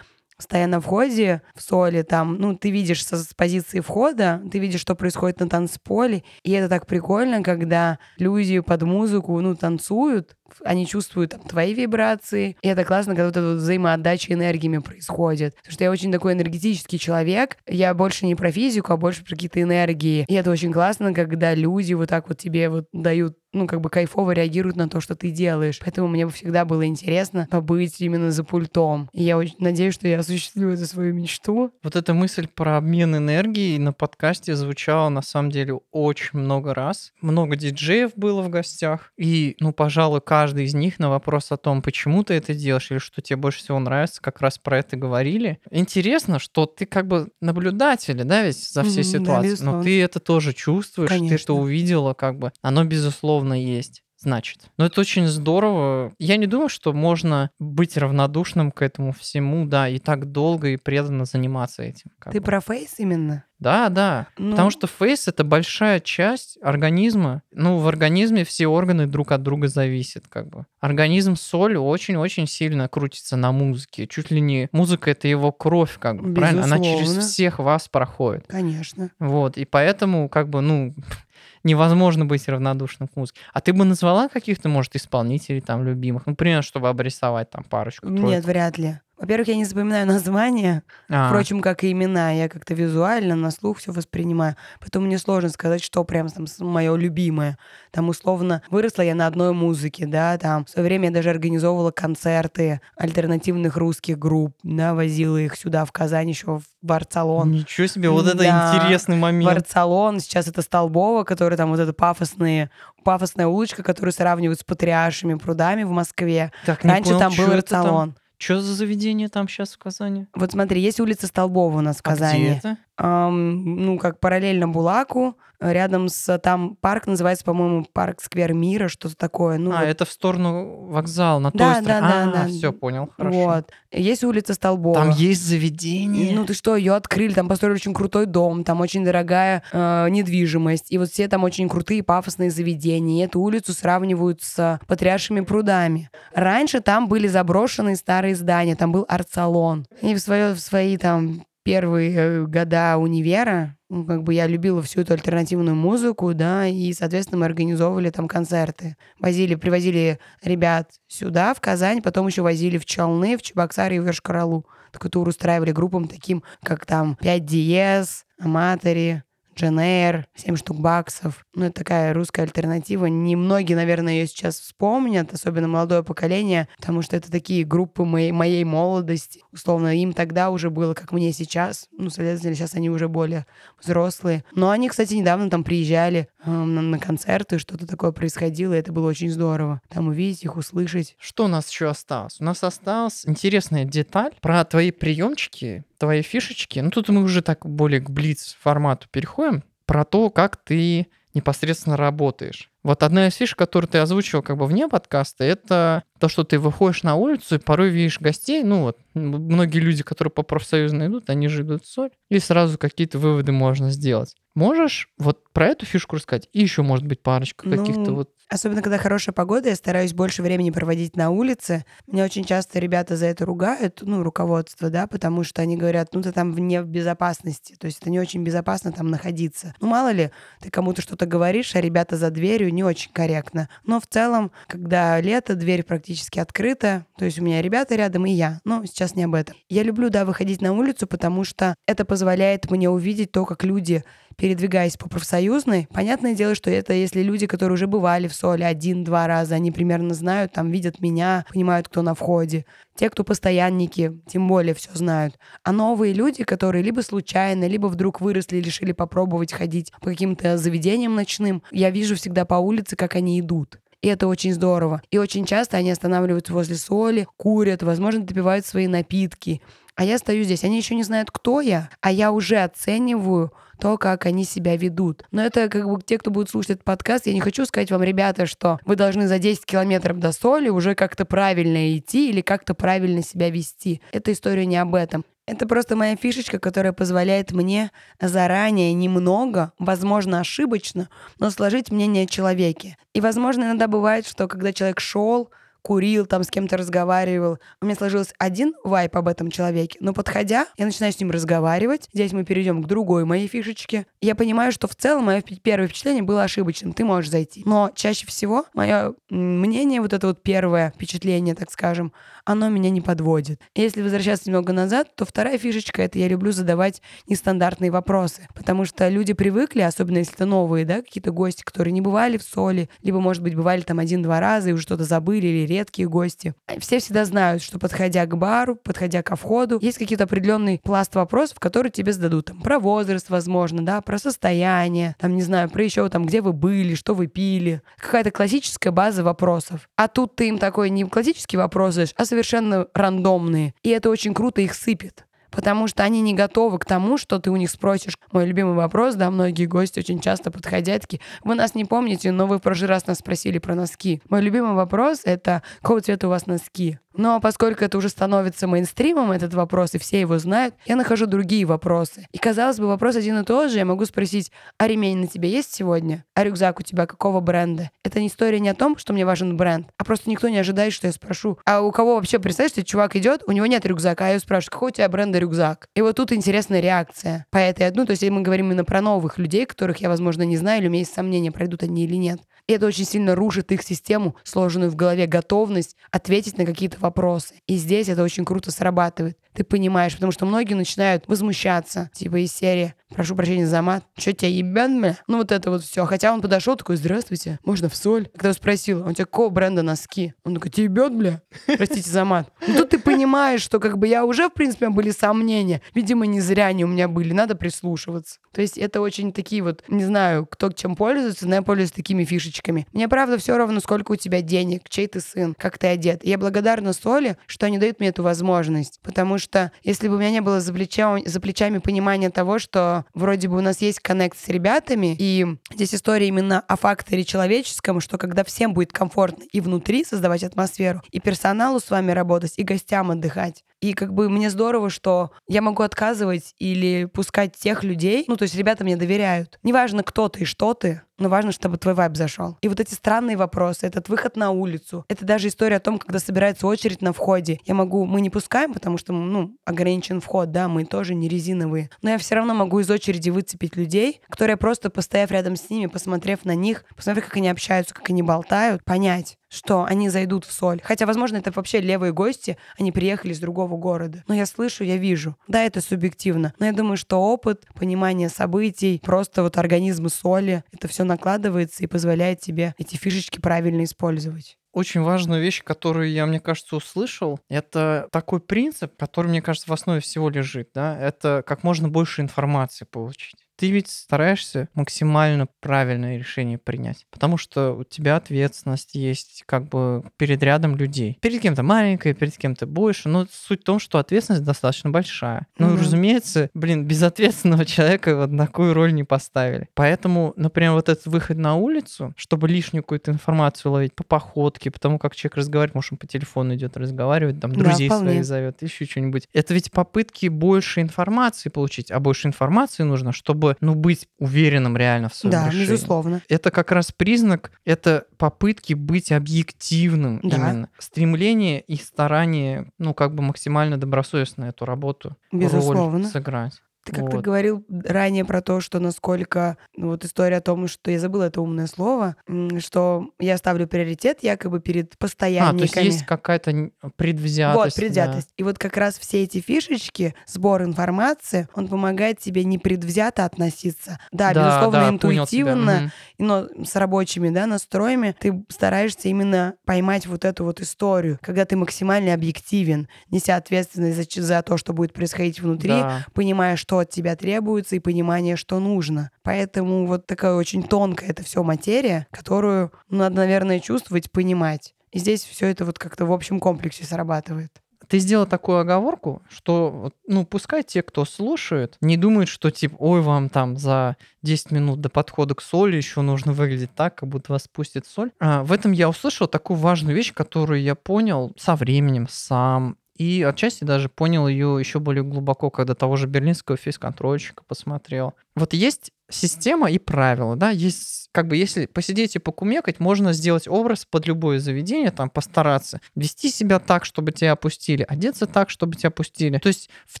стоя на входе в соли, там, ну, ты видишь со, с позиции входа, ты видишь, что происходит на танцполе, и это так прикольно, когда люди под музыку, ну, танцуют, они чувствуют там, твои вибрации. И это классно, когда вот эта взаимоотдача энергиями происходит. Потому что я очень такой энергетический человек. Я больше не про физику, а больше про какие-то энергии. И это очень классно, когда люди вот так вот тебе вот дают ну, как бы кайфово реагируют на то, что ты делаешь. Поэтому мне всегда было интересно побыть именно за пультом. И я очень надеюсь, что я осуществлю эту свою мечту.
Вот эта мысль про обмен энергией на подкасте звучала на самом деле очень много раз. Много диджеев было в гостях. И, ну, пожалуй, каждый из них на вопрос о том, почему ты это делаешь или что тебе больше всего нравится, как раз про это говорили. Интересно, что ты как бы наблюдатель, да, ведь за всей
да,
ситуацией.
безусловно.
Но ты это тоже чувствуешь, ты это
Конечно.
увидела, как бы. Оно, безусловно, есть. Значит. Но это очень здорово. Я не думаю, что можно быть равнодушным к этому всему, да, и так долго и преданно заниматься этим.
Ты
бы.
про фейс именно?
Да, да.
Ну,
Потому что фейс это большая часть организма. Ну, в организме все органы друг от друга зависят, как бы. Организм соль очень-очень сильно крутится на музыке. Чуть ли не музыка это его кровь, как бы. Правильно? Она через
Безусловно.
всех вас проходит.
Конечно.
Вот. И поэтому, как бы, ну, *laughs* невозможно быть равнодушным к музыке. А ты бы назвала каких-то, может, исполнителей там любимых? Ну, примерно, чтобы обрисовать там парочку.
Нет,
тройку.
вряд ли. Во-первых, я не запоминаю *laughs* названия,
А,
впрочем, как и имена. Я как-то визуально на слух все воспринимаю. Поэтому мне сложно сказать, что прям там мое любимое. Там условно выросла я на одной музыке, да, там в свое время я даже организовывала концерты альтернативных русских групп, да, возила их сюда, в Казань, еще в Барцалон.
Ничего себе, вот это
Да.
интересный момент.
Барцалон, сейчас это Столбово, который там вот эта пафосные, пафосная улочка, которую сравнивают с Патриаршими прудами в Москве.
Так,
Раньше
понял,
там был
это там? Что за заведение там сейчас в Казани?
Вот смотри, есть улица Столбова у нас в
А где
Казани.
это?
Ам, ну, как параллельно Булаку, рядом с... Там парк называется, по-моему, парк Сквер Мира, что-то такое. Ну,
а,
вот,
это в сторону вокзала, на
Да,
той
да,
стороне.
да,
а,
да.
все, понял, хорошо.
вот. Есть улица Столбова.
Там есть заведение.
Ну ты что, ее открыли, там построили очень крутой дом, там очень дорогая э, недвижимость, и вот все там очень крутые пафосные заведения. И эту улицу сравнивают с Патриаршими прудами. Раньше там были заброшенные старые здания, там был арт-салон. И в, свое, в свои там первые э, года универа, ну, как бы я любила всю эту альтернативную музыку, да, и, соответственно, мы организовывали там концерты. Возили, привозили ребят сюда, в Казань, потом еще возили в Челны, в Чебоксары и в Йошкар-Олу. Такой тур устраивали группам таким, как там 5 Диез, Аматори, Дженейр, 7 штук баксов. Ну, это такая русская альтернатива. Немногие, наверное, ее сейчас вспомнят, особенно молодое поколение, потому что это такие группы моей, моей молодости. Условно, им тогда уже было, как мне сейчас. Ну, соответственно, сейчас они уже более взрослые. Но они, кстати, недавно там приезжали э, на, на концерты, что-то такое происходило, и это было очень здорово. Там увидеть их, услышать.
Что у нас еще осталось? У нас осталась интересная деталь про твои приемчики, твои фишечки. Ну, тут мы уже так более к блиц формату переходим. Про то, как ты непосредственно работаешь. Вот одна из фишек, которую ты озвучил как бы вне подкаста, это то, что ты выходишь на улицу и порой видишь гостей. Ну вот, многие люди, которые по профсоюзно идут, они же идут в соль. И сразу какие-то выводы можно сделать. Можешь вот про эту фишку рассказать? И еще, может быть, парочка
Ну,
каких-то вот...
Особенно, когда хорошая погода, я стараюсь больше времени проводить на улице. Меня очень часто ребята за это ругают, ну, руководство, да, потому что они говорят, ну, ты там вне в безопасности, то есть это не очень безопасно там находиться. Ну, мало ли, ты кому-то что-то говоришь, а ребята за дверью не очень корректно. Но в целом, когда лето, дверь практически открыта, то есть у меня ребята рядом и я, но сейчас не об этом. Я люблю, да, выходить на улицу, потому что это позволяет мне увидеть то, как люди передвигаясь по профсоюзной, понятное дело, что это если люди, которые уже бывали в соли один-два раза, они примерно знают, там видят меня, понимают, кто на входе. Те, кто постоянники, тем более все знают. А новые люди, которые либо случайно, либо вдруг выросли и решили попробовать ходить по каким-то заведениям ночным, я вижу всегда по улице, как они идут. И это очень здорово. И очень часто они останавливаются возле соли, курят, возможно, допивают свои напитки. А я стою здесь, они еще не знают, кто я, а я уже оцениваю то, как они себя ведут. Но это как бы те, кто будет слушать этот подкаст, я не хочу сказать вам, ребята, что вы должны за 10 километров до соли уже как-то правильно идти или как-то правильно себя вести. Эта история не об этом. Это просто моя фишечка, которая позволяет мне заранее немного, возможно, ошибочно, но сложить мнение о человеке. И, возможно, иногда бывает, что когда человек шел, курил, там с кем-то разговаривал. У меня сложился один вайп об этом человеке, но подходя, я начинаю с ним разговаривать. Здесь мы перейдем к другой моей фишечке. Я понимаю, что в целом мое первое впечатление было ошибочным. Ты можешь зайти. Но чаще всего мое мнение, вот это вот первое впечатление, так скажем, оно меня не подводит. Если возвращаться немного назад, то вторая фишечка — это я люблю задавать нестандартные вопросы, потому что люди привыкли, особенно если это новые, да, какие-то гости, которые не бывали в соли, либо, может быть, бывали там один-два раза и уже что-то забыли, или редкие гости. Все всегда знают, что подходя к бару, подходя ко входу, есть какие-то определенный пласт вопросов, которые тебе зададут. Там, про возраст, возможно, да, про состояние, там, не знаю, про еще там, где вы были, что вы пили. Какая-то классическая база вопросов. А тут ты им такой не классический вопрос задаешь, а совершенно рандомные. И это очень круто их сыпет потому что они не готовы к тому, что ты у них спросишь. Мой любимый вопрос, да, многие гости очень часто подходят такие, вы нас не помните, но вы в прошлый раз нас спросили про носки. Мой любимый вопрос — это какого цвета у вас носки? Но поскольку это уже становится мейнстримом, этот вопрос, и все его знают, я нахожу другие вопросы. И, казалось бы, вопрос один и тот же. Я могу спросить, а ремень на тебе есть сегодня? А рюкзак у тебя какого бренда? Это не история не о том, что мне важен бренд, а просто никто не ожидает, что я спрошу. А у кого вообще, представь, что чувак идет, у него нет рюкзака, а я спрашиваю, какой у тебя бренда рюкзак? И вот тут интересная реакция по этой одну. То есть мы говорим именно про новых людей, которых я, возможно, не знаю, или у меня есть сомнения, пройдут они или нет. И это очень сильно рушит их систему, сложенную в голове готовность ответить на какие-то вопросы. И здесь это очень круто срабатывает. Ты понимаешь, потому что многие начинают возмущаться, типа из серии прошу прощения за мат, что тебя ебят, бля? Ну вот это вот все. Хотя он подошел такой, здравствуйте, можно в соль? Когда спросил, «А у тебя какого бренда носки? Он такой, тебе ебет, бля? Простите за мат. Ну тут ты понимаешь, что как бы я уже, в принципе, были сомнения. Видимо, не зря они у меня были, надо прислушиваться. То есть это очень такие вот, не знаю, кто чем пользуется, но я пользуюсь такими фишечками. Мне правда все равно, сколько у тебя денег, чей ты сын, как ты одет. И я благодарна Соли, что они дают мне эту возможность. Потому что если бы у меня не было за плечами, за плечами понимания того, что вроде бы у нас есть коннект с ребятами, и здесь история именно о факторе человеческом, что когда всем будет комфортно и внутри создавать атмосферу, и персоналу с вами работать, и гостям отдыхать. И как бы мне здорово, что я могу отказывать или пускать тех людей, ну, то есть ребята мне доверяют. Неважно, кто ты и что ты, но важно, чтобы твой вайб зашел. И вот эти странные вопросы, этот выход на улицу, это даже история о том, когда собирается очередь на входе. Я могу, мы не пускаем, потому что, ну, ограничен вход, да, мы тоже не резиновые. Но я все равно могу из очереди выцепить людей, которые просто, постояв рядом с ними, посмотрев на них, посмотрев, как они общаются, как они болтают, понять, что они зайдут в соль. Хотя, возможно, это вообще левые гости, они приехали из другого города. Но я слышу, я вижу. Да, это субъективно. Но я думаю, что опыт, понимание событий, просто вот организм соли, это все накладывается и позволяет тебе эти фишечки правильно использовать
очень важную вещь, которую я, мне кажется, услышал, это такой принцип, который, мне кажется, в основе всего лежит, да, это как можно больше информации получить ты ведь стараешься максимально правильное решение принять, потому что у тебя ответственность есть как бы перед рядом людей. Перед кем-то маленькая, перед кем-то больше, но суть в том, что ответственность достаточно большая. Ну, mm-hmm. разумеется, блин, безответственного *laughs* человека вот на такую роль не поставили. Поэтому, например, вот этот выход на улицу, чтобы лишнюю какую-то информацию ловить по походке, потому как человек разговаривает, может, он по телефону идет разговаривать, там, друзей да, своих зовет, еще что-нибудь. Это ведь попытки больше информации получить, а больше информации нужно, чтобы чтобы, ну, быть уверенным реально в своем
да,
решении.
Да, безусловно.
Это как раз признак, это попытки быть объективным да. именно. Стремление и старание, ну, как бы максимально добросовестно эту работу безусловно. роль сыграть.
Ты как-то вот. говорил ранее про то, что насколько ну, вот история о том, что я забыла это умное слово, что я ставлю приоритет якобы перед постоянниками. А, то
есть есть какая-то предвзятость.
Вот, предвзятость. Да. И вот как раз все эти фишечки, сбор информации, он помогает тебе не предвзято относиться. Да, да безусловно, да, интуитивно, но с рабочими да, настроями ты стараешься именно поймать вот эту вот историю, когда ты максимально объективен, неся ответственность за, за то, что будет происходить внутри, да. понимая, что что от тебя требуется и понимание, что нужно. Поэтому вот такая очень тонкая это все материя, которую надо, наверное, чувствовать, понимать. И здесь все это вот как-то в общем комплексе срабатывает
ты сделал такую оговорку, что, ну, пускай те, кто слушают, не думают, что, типа, ой, вам там за 10 минут до подхода к соли еще нужно выглядеть так, как будто вас пустит соль. А, в этом я услышал такую важную вещь, которую я понял со временем сам и отчасти даже понял ее еще более глубоко, когда того же берлинского фейс-контрольщика посмотрел. Вот есть система и правила, да, есть как бы если посидеть и покумекать, можно сделать образ под любое заведение, там постараться вести себя так, чтобы тебя опустили, одеться так, чтобы тебя опустили. То есть в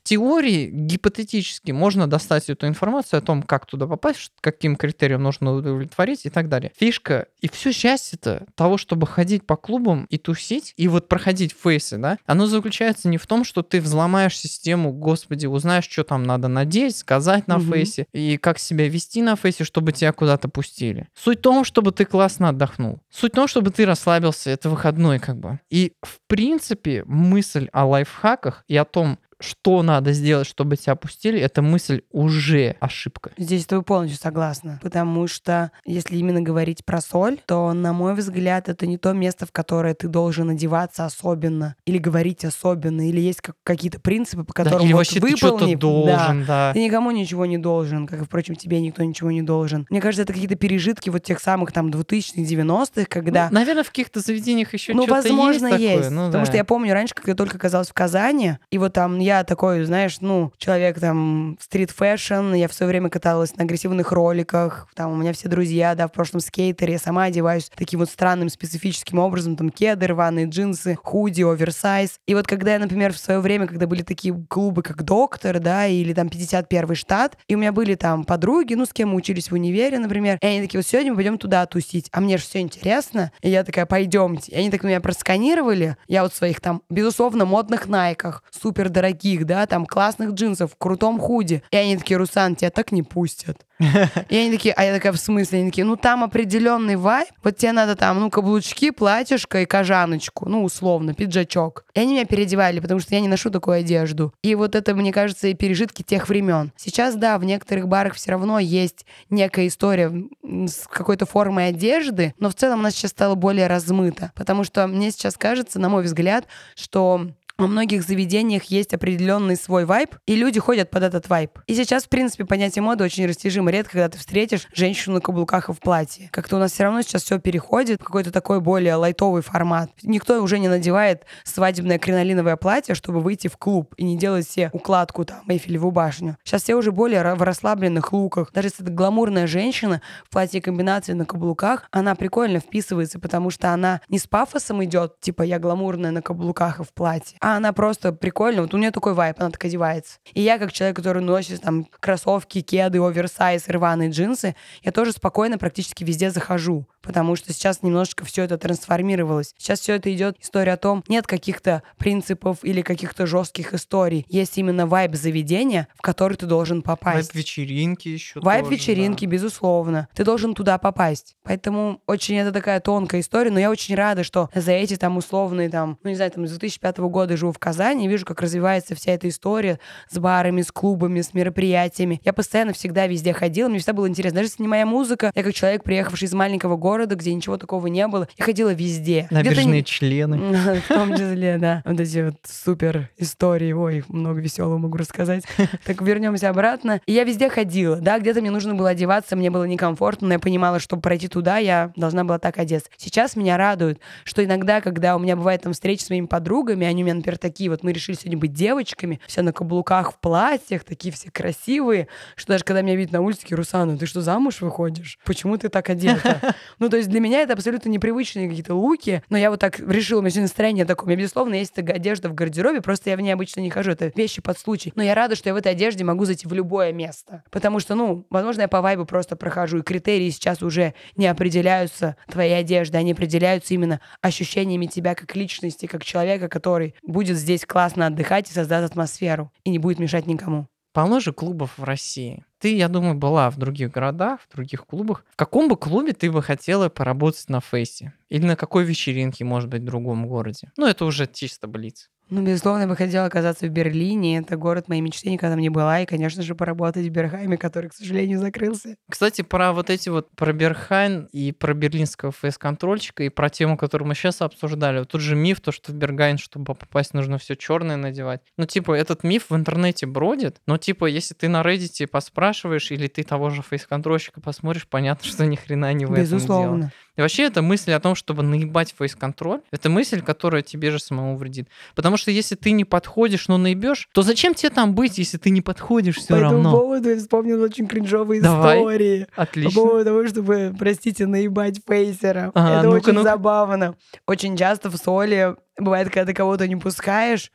теории гипотетически можно достать эту информацию о том, как туда попасть, каким критериям нужно удовлетворить и так далее. Фишка и все счастье-то того, чтобы ходить по клубам и тусить, и вот проходить фейсы, да, оно заключается не в том, что ты взломаешь систему, господи, узнаешь, что там надо надеть, сказать на угу. фейсе, и как себя вести на фейсе, чтобы тебя куда-то пустили. Суть в том, чтобы ты классно отдохнул. Суть в том, чтобы ты расслабился. Это выходной как бы. И в принципе мысль о лайфхаках и о том, что надо сделать, чтобы тебя опустили, эта мысль уже ошибка.
Здесь с тобой полностью согласна. Потому что если именно говорить про соль, то, на мой взгляд, это не то место, в которое ты должен одеваться особенно, или говорить особенно, или есть как, какие-то принципы, по которым да, или вот выполнив, ты должен, да, да. Ты никому ничего не должен, как, впрочем, тебе никто ничего не должен. Мне кажется, это какие-то пережитки вот тех самых там 2000-х, 90-х, когда...
Ну, наверное, в каких-то заведениях еще
ну,
что-то
возможно,
есть.
есть.
Такое. Ну,
потому
да.
что я помню раньше, когда я только оказалась в Казани, и вот там я такой, знаешь, ну, человек там street fashion, я в свое время каталась на агрессивных роликах, там у меня все друзья, да, в прошлом скейтеры, я сама одеваюсь таким вот странным специфическим образом, там кеды, рваные джинсы, худи, оверсайз. И вот когда я, например, в свое время, когда были такие клубы, как Доктор, да, или там 51 штат, и у меня были там подруги, ну, с кем мы учились в универе, например, и они такие, вот сегодня мы пойдем туда тусить, а мне же все интересно, и я такая, пойдемте. И они так меня просканировали, я вот в своих там, безусловно, модных найках, супер дорогих, да, там классных джинсов, в крутом худе. И они такие, Русан, тебя так не пустят. *laughs* И они такие, а я такая, в смысле? Они такие, ну там определенный вайб, вот тебе надо там, ну, каблучки, платьишко и кожаночку, ну, условно, пиджачок. И они меня переодевали, потому что я не ношу такую одежду. И вот это, мне кажется, и пережитки тех времен. Сейчас, да, в некоторых барах все равно есть некая история с какой-то формой одежды, но в целом она сейчас стала более размыта, потому что мне сейчас кажется, на мой взгляд, что во многих заведениях есть определенный свой вайб, и люди ходят под этот вайб. И сейчас, в принципе, понятие моды очень растяжимо. Редко, когда ты встретишь женщину на каблуках и в платье. Как-то у нас все равно сейчас все переходит в какой-то такой более лайтовый формат. Никто уже не надевает свадебное кринолиновое платье, чтобы выйти в клуб и не делать себе укладку там, Эйфелеву башню. Сейчас все уже более в расслабленных луках. Даже если это гламурная женщина в платье комбинации на каблуках, она прикольно вписывается, потому что она не с пафосом идет, типа я гламурная на каблуках и в платье, а она просто прикольная. Вот у нее такой вайп, она так одевается. И я, как человек, который носит там кроссовки, кеды, оверсайз, рваные джинсы, я тоже спокойно практически везде захожу, потому что сейчас немножечко все это трансформировалось. Сейчас все это идет история о том, нет каких-то принципов или каких-то жестких историй. Есть именно вайб заведения, в который ты должен попасть.
Вайб вечеринки еще.
Вайб вечеринки, да. безусловно. Ты должен туда попасть. Поэтому очень это такая тонкая история, но я очень рада, что за эти там условные там, ну не знаю, там с 2005 года живу в Казани, вижу, как развивается вся эта история с барами, с клубами, с мероприятиями. Я постоянно всегда везде ходила, мне всегда было интересно. Даже если не моя музыка, я как человек, приехавший из маленького города, где ничего такого не было, я ходила везде.
Набежные члены. *laughs*
В том числе, да. Вот эти вот супер истории. Ой, много веселого могу рассказать. *laughs* Так вернемся обратно. И я везде ходила, да, где-то мне нужно было одеваться, мне было некомфортно, но я понимала, что пройти туда, я должна была так одеться. Сейчас меня радует, что иногда, когда у меня бывает там встреча с моими подругами, они у меня, например, такие вот, мы решили сегодня быть девочками, все на каблуках, в платьях, такие все красивые, что даже когда меня видят на улице, такие, Русана, ты что, замуж выходишь? Почему ты так одета? *laughs* Ну, то есть для меня это абсолютно непривычные какие-то луки, но я вот так решила, у меня сегодня настроение такое. У меня, безусловно, есть одежда в гардеробе, просто я в ней обычно не хожу, это вещи под случай. Но я рада, что я в этой одежде могу зайти в любое место. Потому что, ну, возможно, я по вайбу просто прохожу, и критерии сейчас уже не определяются твоей одеждой, они определяются именно ощущениями тебя как личности, как человека, который будет здесь классно отдыхать и создаст атмосферу, и не будет мешать никому.
Полно же клубов в России. Ты, я думаю, была в других городах, в других клубах. В каком бы клубе ты бы хотела поработать на фейсе? Или на какой вечеринке, может быть, в другом городе? Ну, это уже чисто блиц.
Ну, безусловно, я бы хотела оказаться в Берлине. Это город моей мечты, никогда не была. И, конечно же, поработать в Берхайме, который, к сожалению, закрылся.
Кстати, про вот эти вот, про Берхайн и про берлинского фейс-контрольщика, и про тему, которую мы сейчас обсуждали. Вот тут же миф, то, что в Бергайн, чтобы попасть, нужно все черное надевать. Ну, типа, этот миф в интернете бродит, но, типа, если ты на Reddit поспрашиваешь, спрашиваешь, или ты того же фейс-контрольщика посмотришь, понятно, что ни хрена не в этом дело. И вообще эта мысль о том, чтобы наебать фейс-контроль, это мысль, которая тебе же самому вредит. Потому что если ты не подходишь, но наебешь, то зачем тебе там быть, если ты не подходишь все
По этому
равно?
поводу я вспомнил очень кринжовые
Давай.
истории. По
Отлично.
поводу того, чтобы, простите, наебать фейсера.
А,
Это
ну-ка,
очень
ну-ка.
забавно. Очень часто в соли бывает, когда ты кого-то не пускаешь,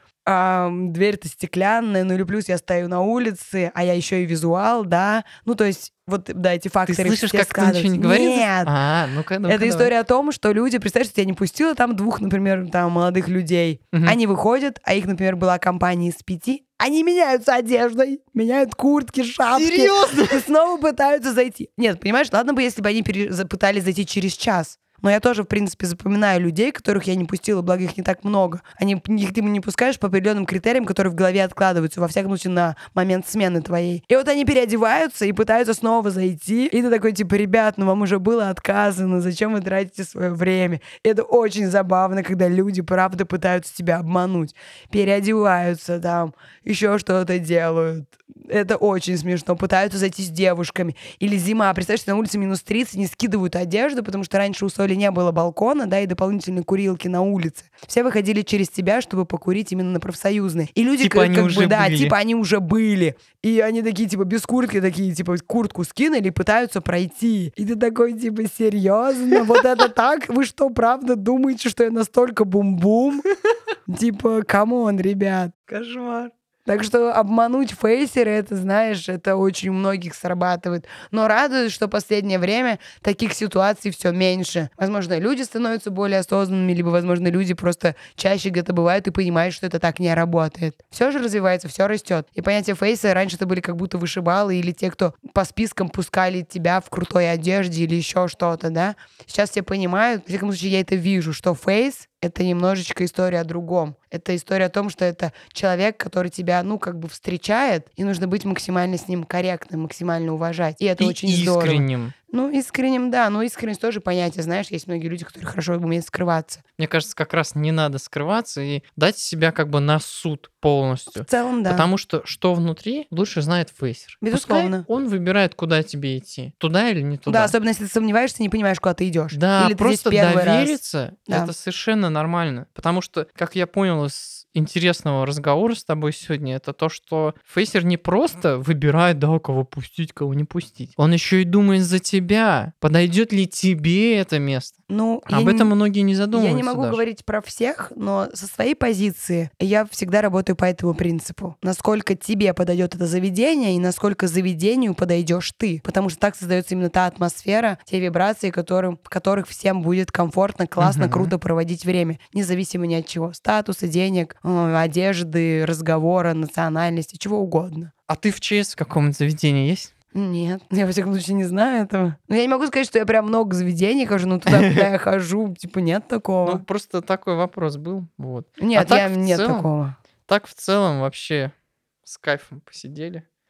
дверь-то стеклянная, ну или плюс я стою на улице, а я еще и визуал, да. Ну, то есть, вот, да, эти
Ты
факторы
слышишь,
все
как кто ничего не говорит?
Нет.
А, ну-ка, ну-ка,
Это
давай.
история о том, что люди, представляешь, что я не пустила там двух, например, там молодых людей.
Мгм.
Они выходят, а их, например, была компания из пяти. Они меняются одеждой, меняют куртки, шапки.
Серьезно?
И снова пытаются зайти. Нет, понимаешь, ладно бы, если бы они пере- пытались зайти через час. Но я тоже, в принципе, запоминаю людей, которых я не пустила, благо их не так много. Они, их ты не пускаешь по определенным критериям, которые в голове откладываются, во всяком случае, на момент смены твоей. И вот они переодеваются и пытаются снова зайти. И ты такой, типа, ребят, ну вам уже было отказано, зачем вы тратите свое время? И это очень забавно, когда люди, правда, пытаются тебя обмануть. Переодеваются там, еще что-то делают. Это очень смешно. Пытаются зайти с девушками. Или зима. Представляешь, на улице минус 30, не скидывают одежду, потому что раньше у Соли не было балкона, да, и дополнительной курилки на улице. Все выходили через тебя, чтобы покурить именно на профсоюзной. И люди
Типа
как,
они
как
уже
бы, да,
были.
типа они уже были. И они такие, типа, без куртки, такие, типа, куртку скинули и пытаются пройти. И ты такой, типа, серьезно? Вот это так? Вы что, правда думаете, что я настолько бум-бум? Типа, come on, ребят.
Кошмар.
Так что обмануть фейсера, это, знаешь, это очень у многих срабатывает. Но радует, что последнее время таких ситуаций все меньше. Возможно, люди становятся более осознанными, либо, возможно, люди просто чаще где-то бывают и понимают, что это так не работает. Все же развивается, все растет. И понятие фейса раньше это были как будто вышибалы или те, кто по спискам пускали тебя в крутой одежде или еще что-то, да. Сейчас все понимают, в всяком случае, я это вижу, что фейс это немножечко история о другом. Это история о том, что это человек, который тебя, ну, как бы встречает, и нужно быть максимально с ним корректным, максимально уважать. И это
И
очень здорово. Ну, искренним, да, но искренность тоже понятие, знаешь, есть многие люди, которые хорошо умеют скрываться.
Мне кажется, как раз не надо скрываться и дать себя как бы на суд полностью.
В целом, да.
Потому что что внутри, лучше знает фейсер.
Безусловно.
Пускай он выбирает, куда тебе идти. Туда или не
Да,
туда.
особенно если ты сомневаешься, не понимаешь, куда ты идешь.
Да,
Или ты
просто
раз.
довериться
Да.
это совершенно нормально. Потому что, как я понял из интересного разговора с тобой сегодня, это то, что фейсер не просто выбирает, да, кого пустить, кого не пустить. Он еще и думает за тебя. Подойдет ли тебе это место?
Ну, я
Об
не-
этом многие не задумываются.
Я не могу
даже.
говорить про всех, но со своей позиции я всегда работаю по этому принципу. Насколько тебе подойдет это заведение и насколько заведению подойдешь ты. Потому что так создается именно та атмосфера, те вибрации, которым, в которых всем будет комфортно, классно,
Мгм.
круто проводить время. Независимо ни от чего. Статуса, денег, э, одежды, разговора, национальности, чего угодно.
А ты в ЧС в каком-нибудь заведении есть?
Нет, я, во всяком случае, не знаю этого. Но я не могу сказать, что я прям много заведений хожу, но туда, куда я *laughs* хожу, типа, нет такого.
Ну, просто такой вопрос был. Вот.
Нет,
так
я, нет
целом?
такого.
Так в целом вообще с кайфом посидели.